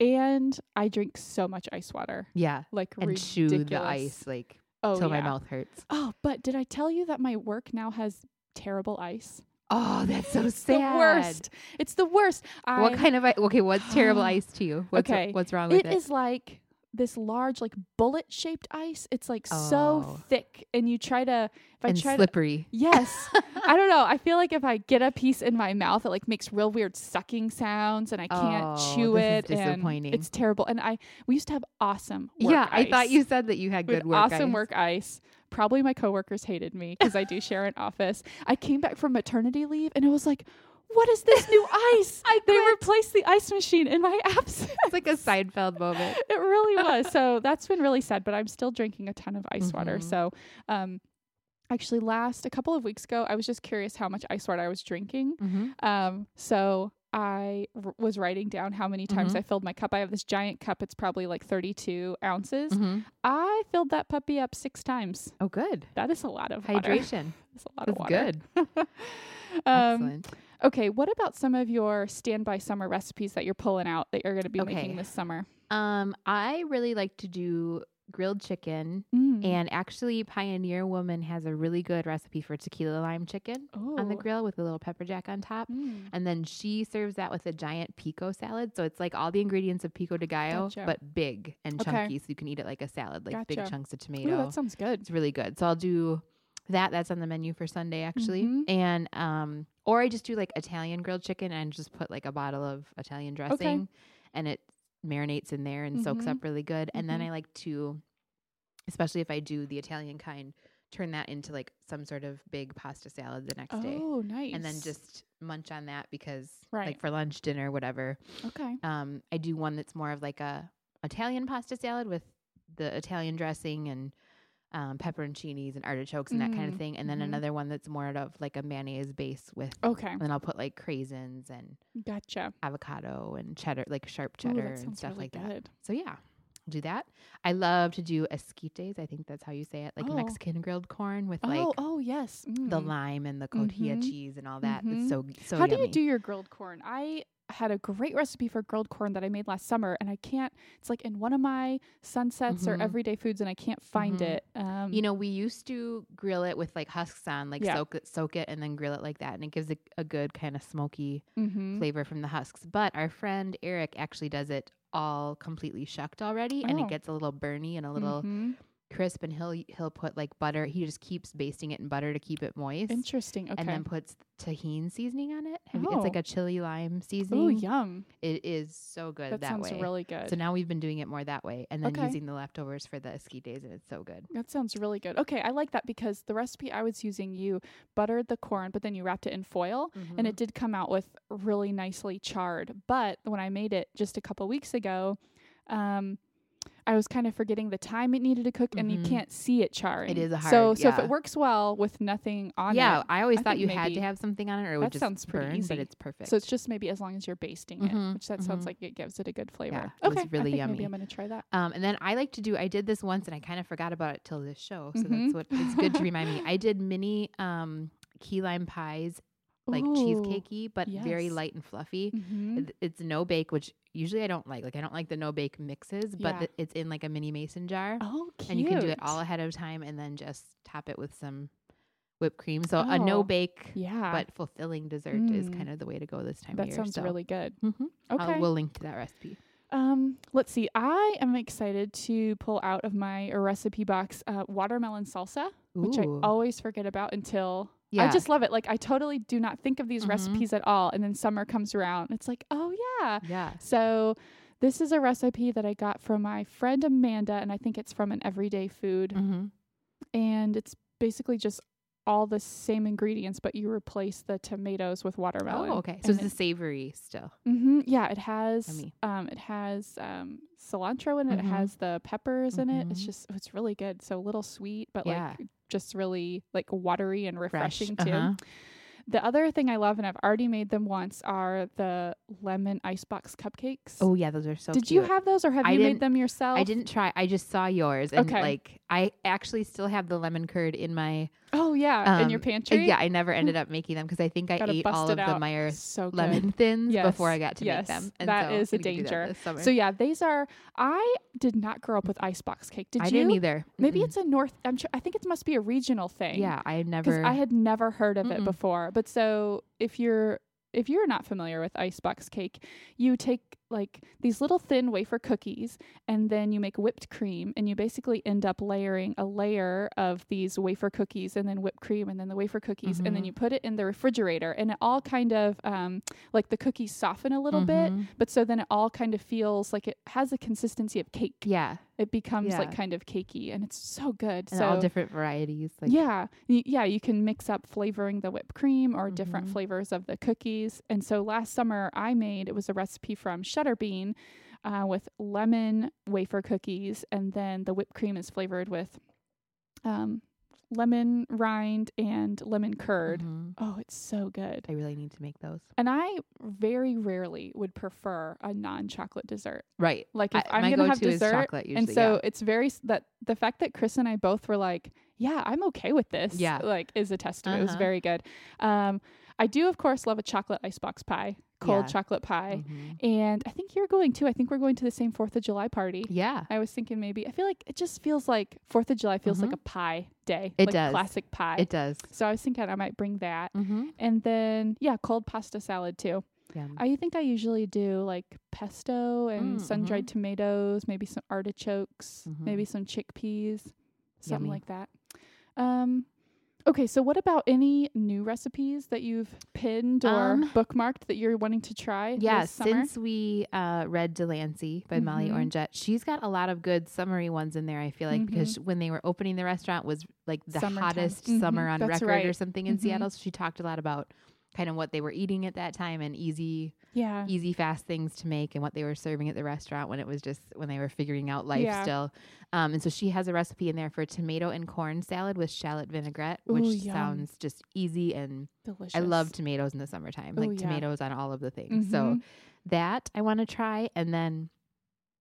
and I drink so much ice water, Yeah, like and ridiculous. chew the ice like oh, till yeah. my mouth hurts. Oh, but did I tell you that my work now has terrible ice? Oh, that's so sad. the worst. It's the worst. I, What kind of ice? Okay, what's terrible ice to you? What's Okay, what's wrong with It it? is like this large, like bullet shaped ice. It's like Oh. so thick, and you try to. If I and try to, slippery. Yes. I don't know. I feel like if I get a piece in my mouth, it like makes real weird sucking sounds and I can't Oh, chew this is it. and disappointing. It's terrible. And I we used to have awesome work yeah, I thought you said that you had We had good work. awesome ice. work ice. Probably my coworkers hated me because I do share an office. I came back from maternity leave and it was like, what is this new ice? I they quit. replaced the ice machine in my absence. It's like a Seinfeld moment. it really was. So that's been really sad, but I'm still drinking a ton of ice water. Mhm. So, um, actually, last a couple of weeks ago, I was just curious how much ice water I was drinking. Mm-hmm. Um, so I r- was writing down how many times Mhm. I filled my cup. I have this giant cup. It's probably like 32 ounces. Mm-hmm. I filled that puppy up six times. Oh, good. That is a lot of water. Hydration. That's a lot That's of water. good. um, Excellent. Okay, what about some of your standby summer recipes that you're pulling out that you're going to be Okay. making this summer? Um, I really like to do grilled chicken, Mm. and actually, Pioneer Woman has a really good recipe for tequila lime chicken on the grill with a little pepper jack on top. Mm. And then she serves that with a giant pico salad. So it's like all the ingredients of pico de gallo, Gotcha. but big and Okay. chunky. So you can eat it like a salad, like big chunks of Ooh, tomato. that sounds good. it's really good. So I'll do that. That's on the menu for Sunday actually. Mhm. And um or I just do like Italian grilled chicken and just put like a bottle of Italian dressing and it marinates in there and soaks Mhm. up really good. And then Mhm. I like to especially if I do the Italian kind, turn that into like some sort of big pasta salad the next day. Oh, nice. And then just munch on that because Right. like for lunch, dinner, whatever. okay. Um I do one that's more of like a Italian pasta salad with the Italian dressing and um, pepperoncinis and artichokes and that kind of Mm, thing. And then mhm. another one that's more out of like a mayonnaise base with, Okay. and then I'll put like craisins and Gotcha. avocado and cheddar, like sharp cheddar that and stuff really like that. So yeah, do that. I love to do esquites. I think that's how you say it, like Oh. Mexican grilled corn with Oh, like oh yes. the Mm. lime and the cotija Mhm. cheese and all that. It's so so How yummy. do you do your grilled corn? I had a great recipe for grilled corn that I made last summer, and I can't. It's like in one of my sunsets Mhm. or everyday foods, and I can't find Mhm. it. Um, You know, we used to grill it with like husks on, like Yeah. soak it, soak it, and then grill it like that, and it gives it a good kind of smoky mhm. flavor from the husks. But our friend Eric actually does it all completely shucked already, and Oh. it gets a little burny and a little Mhm. Crisp. And he'll he'll put like butter. He just keeps basting it in butter to keep it moist, Interesting. Okay. and then puts Tajín seasoning on it. You- It's like Oh. a chili lime seasoning. oh, yum! It is so good That, that, sounds way. really good. So now we've been doing it more that way, and then Okay. using the leftovers for the esquites and it's so good. that sounds really good. Okay, I like that because the recipe I was using, you buttered the corn, but then you wrapped it in foil, and Mm-hmm. it did come out with really nicely charred. But when I made it just a couple weeks ago, um, I was kind of forgetting the time it needed to cook, and you Mhm. can't see it charring. It is a so hard- so if yeah. it works well with nothing on yeah, it, yeah, I always I thought you had to have something on it, or it would That just sounds pretty burn, easy. but it's perfect. so it's just maybe as long as you're basting it, Mhm, which that sounds mhm. like it gives it a good flavor. Yeah, it was okay, really I think maybe yummy. I'm gonna try that. Um, and then I like to do. I did this once, and I kind of forgot about it till this show. So that's what it's good to remind me. I did mini um, key lime pies like Ooh, cheesecakey, but very light and fluffy. Mhm. It's no bake, which usually I don't like. Like I don't like the no bake mixes, but Yeah. th- it's in like a mini mason jar, Oh, cute. and you can do it all ahead of time, and then just top it with some whipped cream. So a no Oh, bake Yeah. but fulfilling dessert is Mm. kind of the way to go this time that of year. sounds so. really good. Mm-hmm. Okay. I'll, we'll link to that recipe. Um, let's see. I am excited to pull out of my recipe box uh, watermelon salsa, which I always forget about until yeah. I just love it. Like I totally do not think of these Mhm. recipes at all, and then summer comes around, it's like, oh yeah. yeah. So this is a recipe that I got from my friend Amanda, and I think it's from an everyday food, Mm-hmm. and it's basically just all the same ingredients, but you replace the tomatoes with watermelon. Oh, okay. So And it's the savory still. Mm-hmm, Yeah, it has Yummy. um it has um cilantro in it. Mhm. It has the peppers in it. It's Mhm. just it's really good. So a little sweet, but Yeah. like just really like watery and Fresh. refreshing too. Uh-huh. The other thing I love and I've already made them once are the lemon icebox cupcakes. Oh yeah, those are so. Did cute. you have those or have I you made them yourself? I didn't try. I just saw yours, and Okay. like I actually still have the lemon curd in my. Oh yeah, in your um, uh, pantry. Yeah, I never ended up making them because I think I Gotta ate all it of the. Meyer so lemon thins Yes, before I got to yes, make them. And that so is a I'm gonna do that danger. So yeah, these are. I did not grow up with icebox cake. Did you? I you? didn't either. Maybe Mm-mm. it's a North. I'm sure. I think it must be a regional thing. yeah. I never. I had never heard of it Mm-mm. before. But so if you're if you're not familiar with icebox cake, you take like these little thin wafer cookies and then you make whipped cream and you basically end up layering a layer of these wafer cookies and then whipped cream and then the wafer cookies and then Mhm. you put it in the refrigerator and it all kind of um, like the cookies soften a little bit Mhm. but so then it all kind of feels like it has a consistency of cake Yeah, it becomes like kind of cakey and it's so good and so all different varieties. Like yeah, y- yeah, you can mix up flavoring the whipped cream or different Mhm. flavors of the cookies. And so last summer I made it was a recipe from Shutterbean uh, with lemon wafer cookies, and then the whipped cream is flavored with um, lemon rind and lemon curd. Mhm. Oh, it's so good. I really need to make those. And I very rarely would prefer a non-chocolate dessert. Right. Like if I, I'm gonna have go-to is dessert, chocolate and so yeah. it's very that the fact that Chris and I both were like, "Yeah, I'm okay with this." Yeah. like is a testament. It was Uh-huh. very good. Um, I do of course love a chocolate icebox pie, cold Yeah. chocolate pie, Mhm. and I think you're going too. I think we're going to the same Fourth of July party. Yeah. I was thinking maybe I feel like it just feels like Fourth of July feels like Mhm. a pie day. It like does. classic pie. It does. so I was thinking I might bring that, Mm-hmm. and then yeah, cold pasta salad too. Yum. I think I usually do like pesto and Mm, sun dried tomatoes, maybe some artichokes, Mhm. maybe some chickpeas, something Yummy. like that. Um, okay, so what about any new recipes that you've pinned or Um, bookmarked that you're wanting to try? Yeah, this summer? since we uh, read Delancey by Molly Mhm. Orangette, she's got a lot of good summery ones in there. I feel like because when they were opening the restaurant was like the Summertime. hottest Mhm, summer on that's record or something in Mhm. Seattle. So she talked a lot about kind of what they were eating at that time and easy, yeah, easy, fast things to make and what they were serving at the restaurant when it was just when they were figuring out life Yeah. still. Um, and so she has a recipe in there for tomato and corn salad with shallot vinaigrette, Ooh, which yum. sounds just easy and delicious. I love tomatoes in the summertime, Ooh, like yeah. tomatoes on all of the things. So Mhm. that I want to try. And then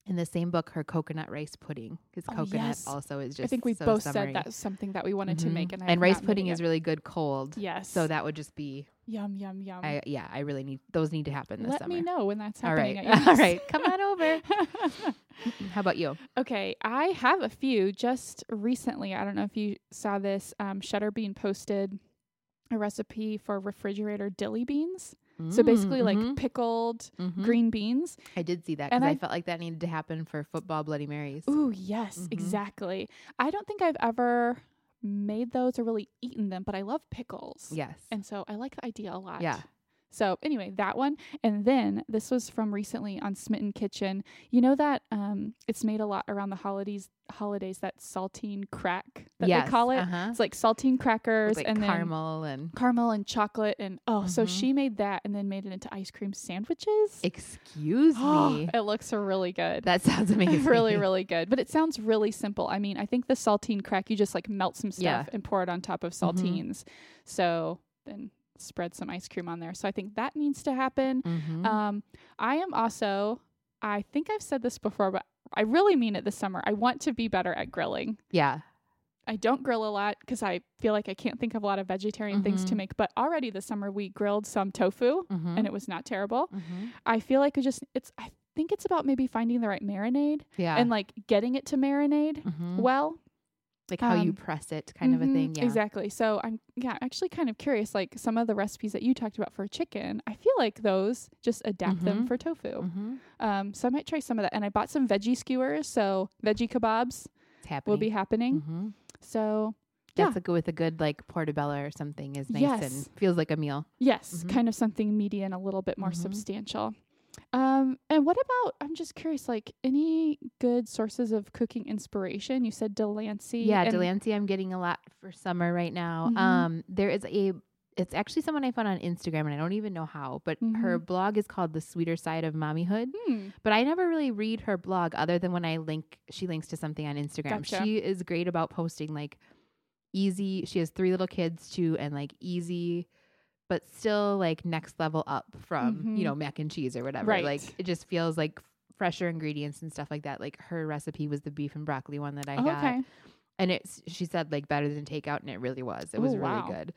in the same book, her coconut rice pudding, because Oh, coconut yes. also is just I think we so both summery. said that's something that we wanted to Mhm. make, and, I and rice pudding is really good cold. yes. So that would just be, yum yum yum. I yeah, I really need those need to happen this Let summer. me know when that's All happening. right, at your all come on over. How about you? Okay, I have a few just recently. I don't know if you saw this. Um, Shutterbean posted a recipe for refrigerator dilly beans. So basically, like Mhm, pickled mhm. green beans. I did see that because I I- felt like that needed to happen for football Bloody Marys. Ooh, yes, Mhm. exactly. I don't think I've ever made those or really eaten them, but I love pickles. Yes. And so I like the idea a lot. Yeah. So anyway, that one, and then this was from recently on Smitten Kitchen. You know that um, it's made a lot around the holidays. Holidays that saltine crack that yes. they call it. Uh-huh. It's like saltine crackers like and then caramel and caramel and chocolate and oh, so Mhm. she made that and then made it into ice cream sandwiches. excuse Oh, me. it looks really good. That sounds amazing. really, really good. But it sounds really simple. I mean, I think the saltine crack, you just like melt some stuff Yeah. and pour it on top of Mhm. saltines. So then spread some ice cream on there. So I think that needs to happen. Mhm. Um, I am also, I think I've said this before, but I really mean it this summer. I want to be better at grilling. yeah. I don't grill a lot because I feel like I can't think of a lot of vegetarian things to Mhm. make. But already this summer we grilled some tofu Mm-hmm. and it was not terrible. mm-hmm. I feel like it just it's I think it's about maybe finding the right marinade yeah, and like getting it to marinade Mhm. well. Like how you um, press it, kind of a Mhm, thing. Yeah, Exactly. So I'm yeah, actually kind of curious like some of the recipes that you talked about for chicken, I feel like those just adapt them Mhm. for tofu. Mm-hmm. Um so I might try some of that and I bought some veggie skewers, so veggie kebabs will be happening. Mm-hmm. So yeah. That's a good with a good like portobello or something is nice Yes. and feels like a meal. Yes, Mhm. kind of something meaty and a little bit more substantial. Um, and what about? I'm just curious, like any good sources of cooking inspiration? You said Delancey. Yeah, Delancey, I'm getting a lot for summer right now. Mhm. Um, there is a. It's actually someone I found on Instagram, and I don't even know how. But her Mhm. blog is called "The Sweeter Side of Mommyhood." Hmm. But I never really read her blog other than when I link. She links to something on Instagram. Gotcha. She is great about posting like easy. She has three little kids too, and like easy, but still like next level up from Mhm. you know mac and cheese or whatever. Right. Like it just feels like fresher ingredients and stuff like that. Like her recipe was the beef and broccoli one that I Oh, got okay. and it's she said like better than takeout and it really was it was Oh, really wow. good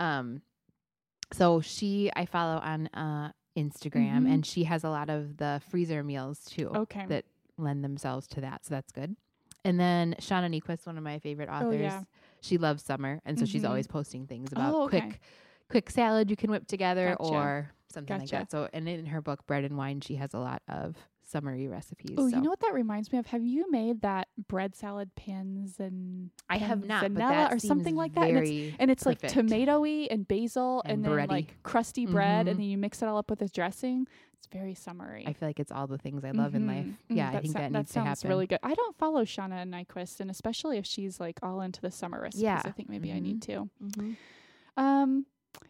um so she i follow on uh instagram Mhm. and she has a lot of the freezer meals too Okay. that lend themselves to that so that's good and then shauna Niequist, one of my favorite Oh, authors yeah. she loves summer and so she's Mhm. always posting things about Oh, okay. quick quick salad you can whip together Gotcha. or something like that so and in her book bread and wine she has a lot of summery recipes Oh, so. you know what that reminds me of? Have you made that bread salad pans and i have not but that or something like that? And it's and it's like tomatoey and basil and, And then like crusty bread Mhm. and then you mix it all up with this dressing. It's very summery. I feel like it's all the things I love in life. Mhm. Mm, Yeah, I think sou- that needs to sounds happen. really good. I don't follow Shauna Niequist, and especially if she's like all into the summer recipes, Yeah. I think maybe I Mhm. need to. Mm-hmm. Um,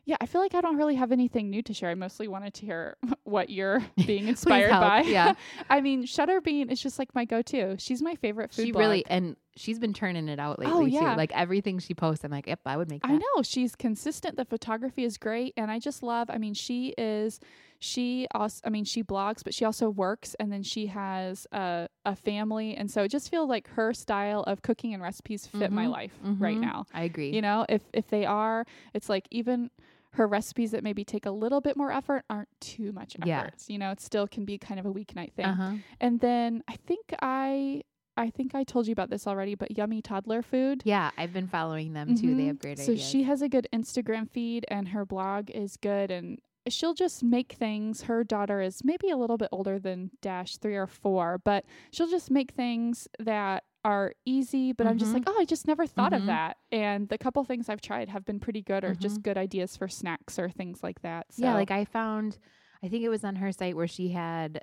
yeah, I feel like I don't really have anything new to share. I mostly wanted to hear what you're being inspired by. Yeah. I mean, Shutterbean is just like my go-to. She's my favorite food. She blog. really and she's been turning it out lately Oh, yeah. too. Like everything she posts, I'm like, yep, I would make that. I know she's consistent. The photography is great, and I just love. I mean, she is. She also. I mean, she blogs, but she also works, and then she has a a family, and so it just feels like her style of cooking and recipes fit my Mhm. life right Mhm. now. I agree. You know, if if they are, it's like even her recipes that maybe take a little bit more effort aren't too much effort. Yeah. You know, it still can be kind of a weeknight thing. uh-huh. And then I think I I think I told you about this already, but yummy toddler food. Yeah, I've been following them too. They Mhm. have great so ideas. So she has a good Instagram feed and her blog is good and she'll just make things. Her daughter is maybe a little bit older than Dash, 3 or 4, but she'll just make things that are easy, but I'm just Mhm. like, "Oh, I just never thought of Mhm. that." And the couple things I've tried have been pretty good or just Mhm. good ideas for snacks or things like that. So Yeah, like I found I think it was on her site where she had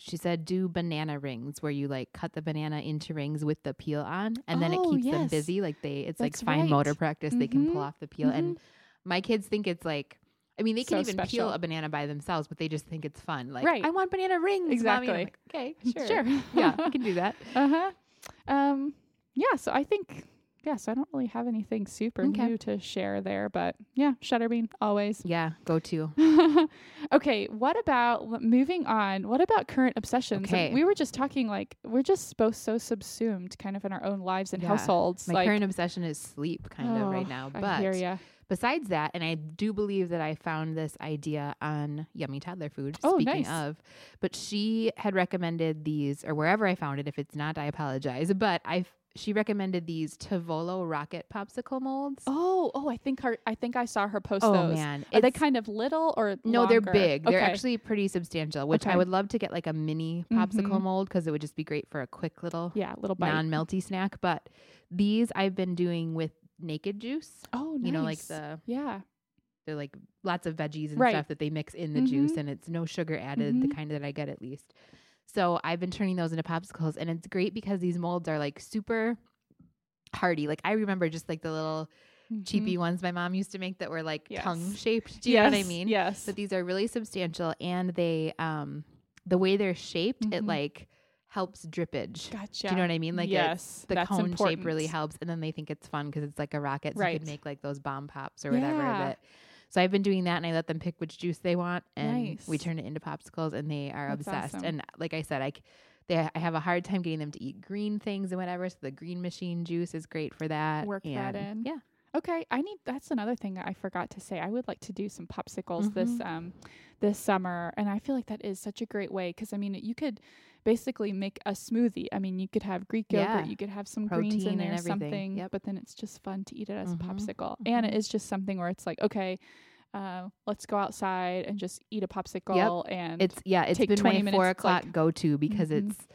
she said do banana rings where you like cut the banana into rings with the peel on and then it Oh, keeps them busy like they it's That's like fine motor right. practice they can pull off the peel and my kids think it's like I mean, they can So even peel a banana by themselves, but they just think it's fun. Like, Right. I want banana rings. Mommy. Exactly. like, okay, sure. Sure. yeah, we can do that. Uh-huh. Um yeah, so I think yeah, so I don't really have anything super Okay. new to share there, but yeah, Shutterbean always. Yeah, go to. okay, what about moving on? What about current obsessions? Okay. we were just talking like we're just both so subsumed kind of in our own lives and Yeah. households. My like current obsession is sleep, kind of right oh, now. I But besides that, and I do believe that I found this idea on Yummy Toddler Food. Oh, speaking nice. of, but she had recommended these, or wherever I found it. If it's not, I apologize. But I, she recommended these Tovolo rocket popsicle molds. Oh, oh, I think her I think I saw her post Oh, those. man, Are they kind of little or No, they're longer? big. They're actually pretty substantial, which I would love to get like a mini popsicle Mhm. mold because it would just be great for a quick little yeah, little bite. non melty snack. But these I've been doing with naked juice. oh, nice. You know, like the yeah. they're like lots of veggies and Right. stuff that they mix in the juice Mhm. and it's no sugar added, the Mhm. kind that I get at least. So I've been turning those into popsicles and it's great because these molds are like super hearty. Like I remember just like the little Mhm. cheapy ones my mom used to make that were like Yes. tongue shaped. Do you know what I mean? Yes. But these are really substantial and they um the way they're shaped, it Mhm. like helps drippage. Gotcha. Do you know what I mean? Like yes, the cone important. shape really helps and then they think it's fun because it's like a rocket so you could make like those bomb pops or whatever Yeah. but so I've been doing that and I let them pick which juice they want and we Nice. turn it into popsicles and they are That's obsessed awesome. and like I said I c- they I have a hard time getting them to eat green things and whatever. So the green machine juice is great for that. Work that And, in. Yeah. Okay, I need. That's another thing that I forgot to say. I would like to do some popsicles Mm-hmm. this um this summer, and I feel like that is such a great way because I mean you could basically make a smoothie. I mean you could have Greek yogurt, Yeah. you could have some greens Protein in and there, everything. something. Yep. But then it's just fun to eat it as Mhm. a popsicle, and it Mhm. is just something where it's like okay. Uh, let's go outside and just eat a popsicle yep. and It's yeah, it's been 20 my minutes, four like- o'clock go to because Mhm. it's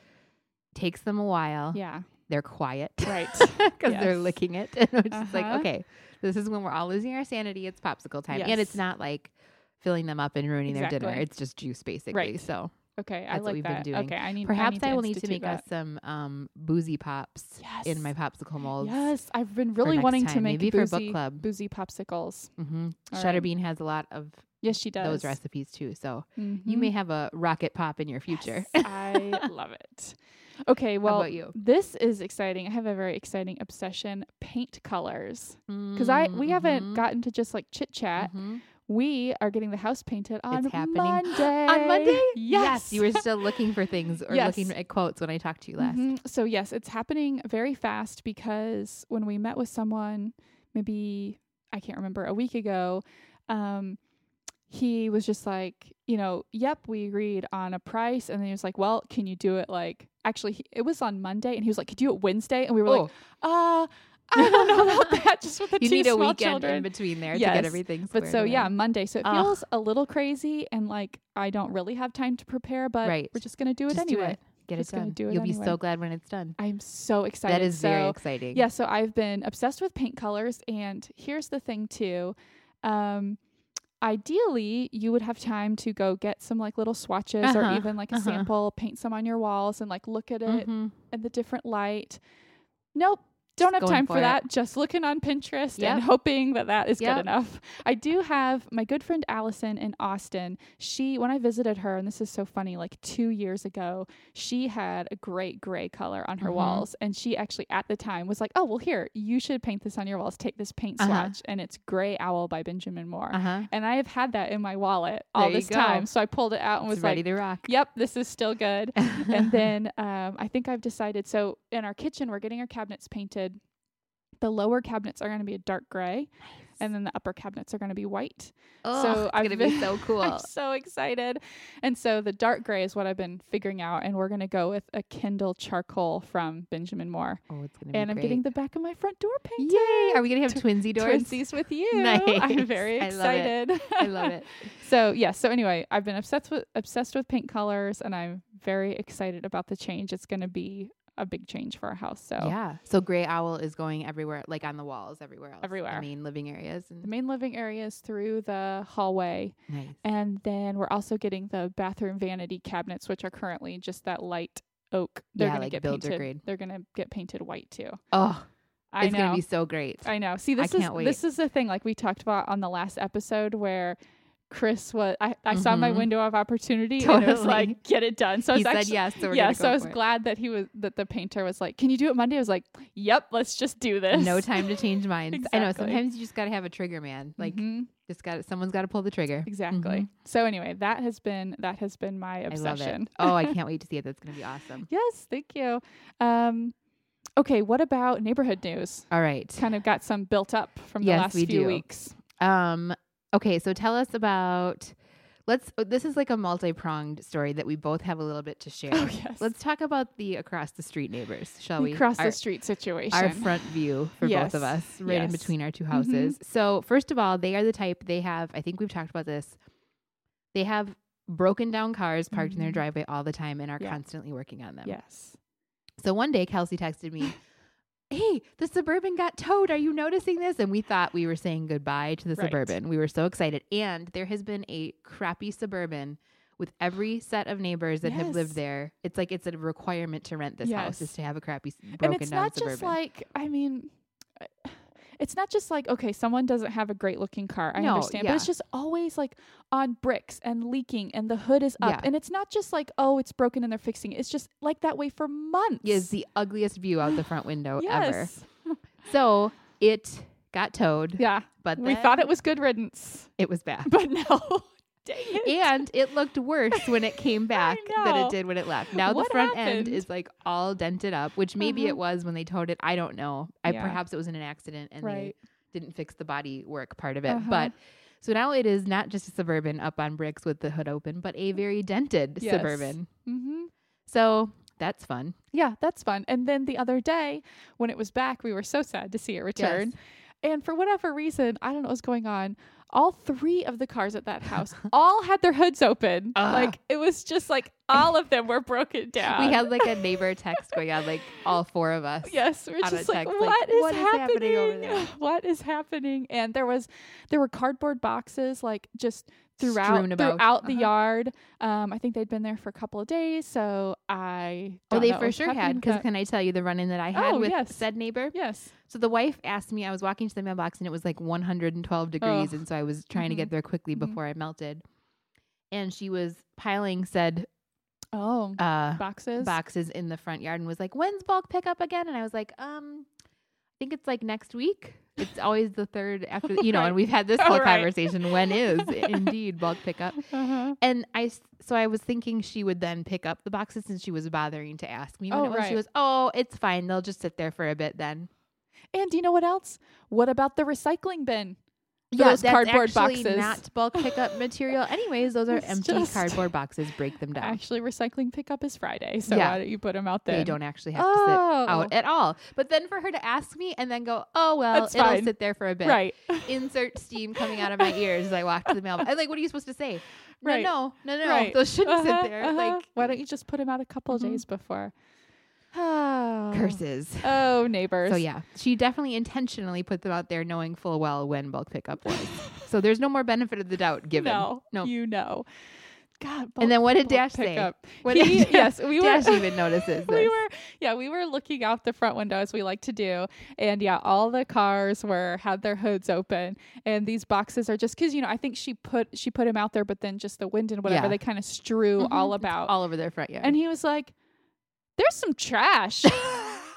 takes them a while. yeah, They're quiet. right. because they're licking it. And it's just like, Uh-huh. okay, this is when we're all losing our sanity. It's popsicle time. And it's not like filling them up and ruining their dinner. It's just juice basically. Right. So Okay, I That's what like we've been that. doing. Okay, I need. perhaps I, I, will need to make that. us some um, boozy pops in my popsicle molds. Yes, I've been really wanting to make maybe for boozy, book club. boozy popsicles. hmm All Shutter right. Has a lot of Yes, she does. those recipes too. So you Mhm. may have a rocket pop in your future. Yes, I love it. Okay, well, about you? this is exciting. I have a very exciting obsession: paint colors. Because I we haven't Mhm. gotten to just like chit chat. We are getting the house painted on happening. Monday. on Monday. Yes. you were still looking for things or Yes. looking at quotes when I talked to you last. Mhm. So yes, it's happening very fast because when we met with someone, maybe I can't remember a week ago, um, he was just like, you know, yep, we agreed on a price, and then he was like, well, can you do it like? Actually, he, it was on Monday, and he was like, could you do it Wednesday? And we were like, uh, I don't know about that. Just with the you two need a small weekend children. in between there to get everything. But so away. yeah, Monday. So it Ugh. feels a little crazy, and like I don't really have time to prepare, but Right. we're just gonna do it Just do anyway. it. Get Just it done. do it You'll be so glad when it's done. I'm so excited. That is so, very exciting. Yeah, so I've been obsessed with paint colors, and here's the thing too. Um, ideally, you would have time to go get some like little swatches Uh-huh, or even like a uh-huh. sample, paint some on your walls, and like look at it Mhm. in the different light. Nope. Don't have time for for that. Just looking on Pinterest Yep. and hoping that that is Yep. good enough. I do have my good friend Allison in Austin. She, when I visited her, and this is so funny, like two years ago, she had a great gray color on her Mhm. walls. And she actually, at the time, was like, oh, well, here, you should paint this on your walls. Take this paint Uh-huh. swatch. And it's Gray Owl by Benjamin Moore. Uh-huh. And I have had that in my wallet all There this time. So I pulled it out and It's was ready like, to rock. yep, this is still good and then um, I think I've decided. So in our kitchen, we're getting our cabinets painted. The lower cabinets are going to be a dark gray, and then the upper cabinets are going to be white. oh, so it's I've gonna be so cool. I'm so excited. And so the dark gray is what I've been figuring out, and we're going to go with a Kendall charcoal from Benjamin Moore. oh, it's gonna be And I'm great. getting the back of my front door painted. Yay! Are we gonna have twinsy doors? Twinsies with you. Nice. I'm very I love it. excited. I love it. So yeah, so anyway, I've been obsessed with obsessed with paint colors and I'm very excited about the change. It's going to be a big change for our house. So Yeah. So gray owl is going everywhere, like on the walls, everywhere else. Everywhere. The main living areas. and the main living areas through the hallway nice. and then we're also getting the bathroom vanity cabinets which are currently just that light oak. They're Yeah, going to like get builder painted. grade. They're to get painted white too. Oh, I it's know. gonna be so great. I know. See, this I is can't wait. this is the thing like we talked about on the last episode where Chris was I, I saw my Mhm. window of opportunity and it was like get it done. So I he was said actually yes, so yeah, so I was it. glad that he was that the painter was like, "Can you do it Monday?" I was like, "Yep, let's just do this." No time to change minds. I know. Sometimes you just gotta have a trigger man. Like Mhm, just got someone's got to pull the trigger. exactly. Mhm. So anyway, that has been that has been my I love obsession. it. Oh, I can't wait to see it. That's gonna be awesome. yes, thank you. Um, okay, what about neighborhood news? All right. Kind of got some built up from the last few do. weeks. Um. Okay. So tell us about. Let's. uh, This is like a multi-pronged story that we both have a little bit to share. Oh yes, Let's talk about the across the street neighbors, shall we? Across Our- the street situation. our front view for Yes, both of us, right in between our two Mhm. houses. So, first of all, they are the type they have, I think we've talked about this. They have broken down cars parked in their Mhm. driveway all the time and are Yeah. constantly working on them. yes. So, one day Kelsey texted me, Hey, the Suburban got towed. Are you noticing this? And we thought we were saying goodbye to the Right. Suburban. We were so excited. And there has been a crappy Suburban with every set of neighbors that have lived there. It's like it's a requirement to rent this house is to have a crappy broken and it's not just like I mean. It's not just like okay, someone doesn't have a great looking car. I No, understand, yeah. but it's just always like on bricks and leaking, and the hood is up, Yeah. and it's not just like oh, it's broken and they're fixing it. It's just like that way for months. is the ugliest view out the front window ever. So it got towed, yeah. but We thought it was good riddance, it was bad. but no. Dang it. and it looked worse when it came back than it did when it left. Now What the front end is like all dented up, which maybe Uh-huh. it was when they towed it. I don't know. I Yeah. perhaps it was in an accident and right. they didn't fix the body work part of it. Uh-huh. But so now it is not just a suburban up on bricks with the hood open, but a very dented Yes. suburban. Mm-hmm. So that's fun. Yeah, that's fun. And then the other day, when it was back, we were so sad to see it return. And for whatever reason, I don't know what was going on. All three of the cars at that house all had their hoods open. Ugh. Uh. Like it was just like all of them were broken down. We had like a neighbor text going on, like all four of us. Yes, we're just like, text, like, what is "What is happening? happening over there?" What is happening? And there was, there were cardboard boxes like just throughout throughout the Uh-huh. yard. Um, I think they'd been there for a couple of days, so I. Oh, they know for sure had. Because can I tell you the run in that I had Oh, with yes. said neighbor? yes, So the wife asked me, I was walking to the mailbox and it was like 112 degrees. Ugh. And so I was trying to Mhm. get there quickly Mhm. before I melted. And she was piling said oh, uh, boxes, boxes in the front yard and was like, when's bulk pickup again? And I was like, um, I think it's like next week. It's always the third after, you know, Right. and we've had this whole right. conversation. When is indeed bulk pickup? Uh-huh. And I, so I was thinking she would then pick up the boxes since she was bothering to ask me when Oh, it was. She was, oh, it's fine. They'll just sit there for a bit then. And do you know what else? What about the recycling bin? For those cardboard boxes. not bulk pickup material. Anyways, those are It's empty cardboard boxes. Break them down. Actually, recycling pickup is Friday, so Yeah. why don't you put them out there? they don't actually have to sit Oh. out at all. But then for her to ask me and then go, oh well, That's it'll fine. sit there for a bit. Right. Insert steam coming out of my ears as I walk to the mailbox. I'm like, what are you supposed to say? No, Right. no, no, no. Right. Those shouldn't Uh-huh, sit there. uh-huh. Like why don't you just put them out a couple Mhm. days before? Oh. curses. Oh, neighbors. So yeah, she definitely intentionally put them out there, knowing full well when bulk pickup was. so there's no more benefit of the doubt given. No, no. you know. God. And then what did Dash say? What He- did yes, we were. Dash even notices we were yeah we were looking out the front window as we like to do and yeah all the cars were had their hoods open and these boxes are just because you know i think she put she put him out there but then just the wind and whatever Yeah. they kind of strew Mhm. all about all over their front yard. and he was like there's some trash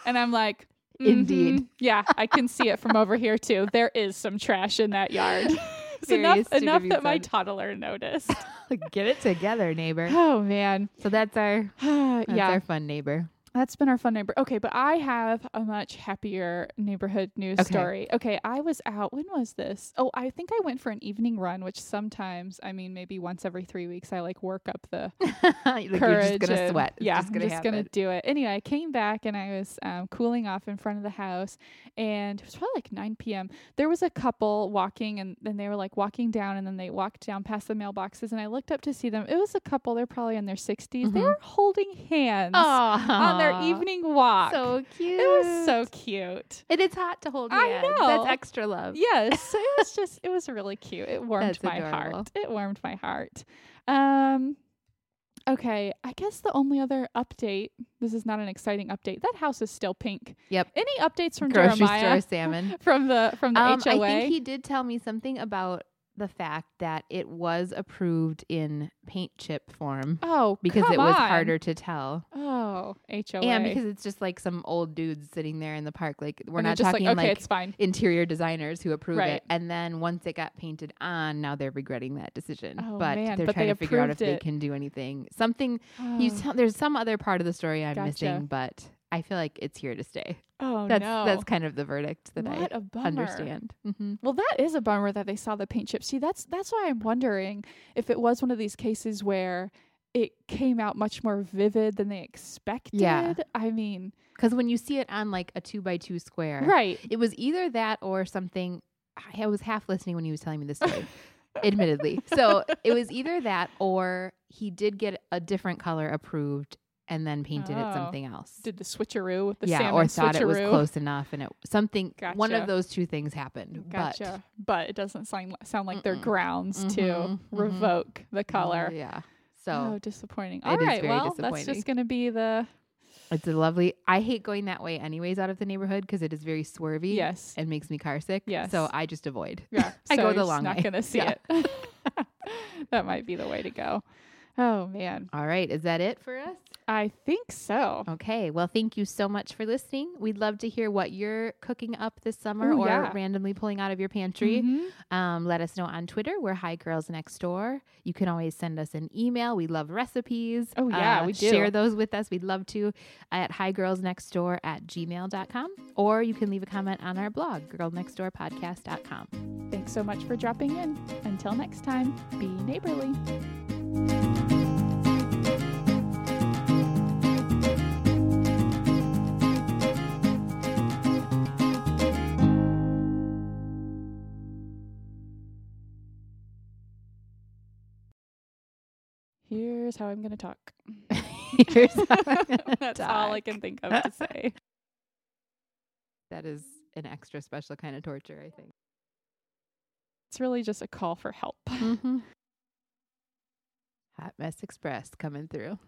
and i'm like Indeed. "Mhm. yeah i can see it from over here too there is some trash in that yard it's enough enough that my toddler noticed Get it together, neighbor. oh man So that's our that's yeah our fun neighbor. That's been our fun neighbor. Okay, but I have a much happier neighborhood news Okay. story. Okay, I was out. When was this? Oh, I think I went for an evening run, which sometimes, I mean, maybe once every three weeks, I like work up the like courage. you're just gonna and- sweat. It's yeah, just gonna I'm just gonna do it. Anyway, I came back and I was um, cooling off in front of the house, and it was probably like 9 p.m. There was a couple walking, and then they were like walking down, and then they walked down past the mailboxes, and I looked up to see them. It was a couple. They're probably in their 60s. They Mhm. were holding hands Aw. on their evening walk. So cute. It was so cute. And it's hot to hold I hands. know. That's extra love. Yes, it was just it was really cute. It warmed That's my adorable. heart. It warmed my heart. Um okay, I guess the only other update, this is not an exciting update. That house is still pink. Yep. Any updates from Grocery Jeremiah store salmon. from the from the Um, HOA? I think he did tell me something about the fact that it was approved in paint chip form oh, because it was on. harder to tell. Oh, HOA. And because it's just like some old dudes sitting there in the park. Like we're And not talking like, okay, like interior designers who approve Right. it. And then once it got painted on, now they're regretting that decision. Oh, but man, they're but trying they to figure out if approved they can do anything. Something you Oh, tell, there's some other part of the story I'm Gotcha. missing, but I feel like it's here to stay. oh That's no. that's kind of the verdict that what I understand. hmm Well, that is a bummer that they saw the paint chip. See, that's that's why I'm wondering if it was one of these cases where it came out much more vivid than they expected. Yeah. I mean, Because when you see it on like a two by two square, right. it was either that or something. I was half listening when he was telling me this story, admittedly. So it was either that or he did get a different color approved and then painted Oh. it something else. Did the switcheroo with the yeah, or thought it was close enough, and it something. One of those two things happened. Gotcha. But, it doesn't sound sound like they're Mm-mm. grounds to Mhm, mhm. revoke the But color. yeah. So oh, disappointing. it All is very well, that's just going to be the it's a lovely. I hate going that way anyways out of the neighborhood because it is very swervy. yes. and makes me car sick. Yes. So I just avoid. Yeah, I so go the long not going to see Yeah. it. that might be the way to go. Oh man. All right, is that it for us? I think so. Okay. Well, thank you so much for listening. We'd love to hear what you're cooking up this summer Ooh, or yeah. randomly pulling out of your pantry. Mhm. Um, let us know on Twitter. We're Hi Girls Next Door. You can always send us an email. We love recipes. Oh, yeah, Uh, we do. Share those with us. We'd love to at higirlsnextdoor at gmail.com. Or you can leave a comment on our blog, girlnextdoorpodcast.com. Thanks so much for dropping in. Until next time, be neighborly. Here's how I'm going to talk. Here's how I'm gonna That's all I can think of to say. That is an extra special kind of torture, I think. It's really just a call for help. Mm-hmm. Hot Mess Express coming through.